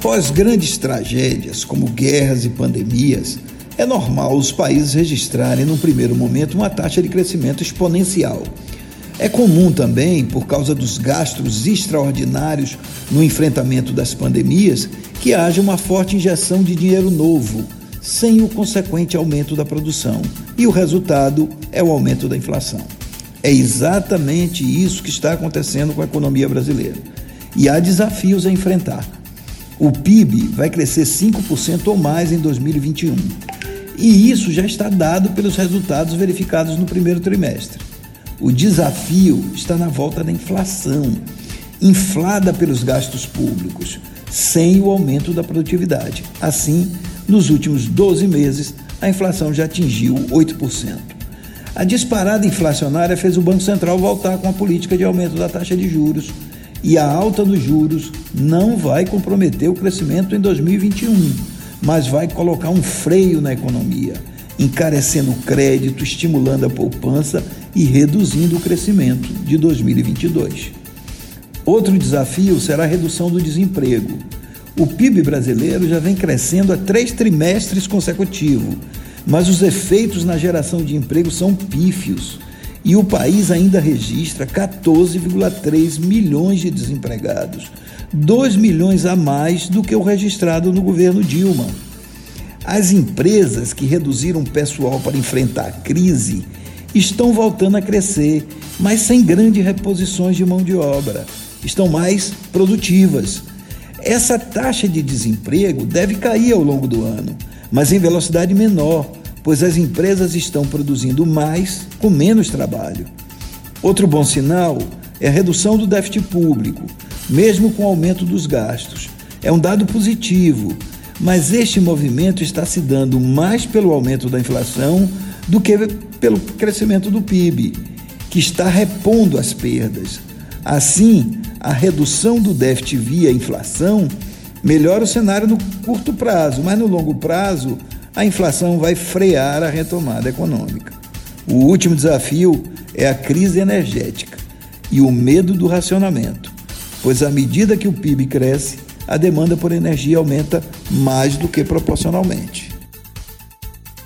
Após grandes tragédias como guerras e pandemias, é normal os países registrarem, num primeiro momento, uma taxa de crescimento exponencial. É comum também, por causa dos gastos extraordinários no enfrentamento das pandemias, que haja uma forte injeção de dinheiro novo, sem o consequente aumento da produção. E o resultado é o aumento da inflação. É exatamente isso que está acontecendo com a economia brasileira. E há desafios a enfrentar. O PIB vai crescer 5% ou mais em 2021. E isso já está dado pelos resultados verificados no primeiro trimestre. O desafio está na volta da inflação, inflada pelos gastos públicos, sem o aumento da produtividade. Assim, nos últimos 12 meses, a inflação já atingiu 8%. A disparada inflacionária fez o Banco Central voltar com a política de aumento da taxa de juros e a alta dos juros não vai comprometer o crescimento em 2021, mas vai colocar um freio na economia, encarecendo o crédito, estimulando a poupança e reduzindo o crescimento de 2022. Outro desafio será a redução do desemprego. O PIB brasileiro já vem crescendo há três trimestres consecutivos, mas os efeitos na geração de emprego são pífios e o país ainda registra 14,3 milhões de desempregados, 2 milhões a mais do que o registrado no governo Dilma. As empresas que reduziram pessoal para enfrentar a crise estão voltando a crescer, mas sem grandes reposições de mão de obra. Estão mais produtivas. Essa taxa de desemprego deve cair ao longo do ano, mas em velocidade menor pois as empresas estão produzindo mais com menos trabalho. Outro bom sinal é a redução do déficit público, mesmo com o aumento dos gastos. É um dado positivo, mas este movimento está se dando mais pelo aumento da inflação do que pelo crescimento do PIB, que está repondo as perdas. Assim, a redução do déficit via inflação melhora o cenário no curto prazo, mas no longo prazo a inflação vai frear a retomada econômica. O último desafio é a crise energética e o medo do racionamento, pois à medida que o PIB cresce, a demanda por energia aumenta mais do que proporcionalmente.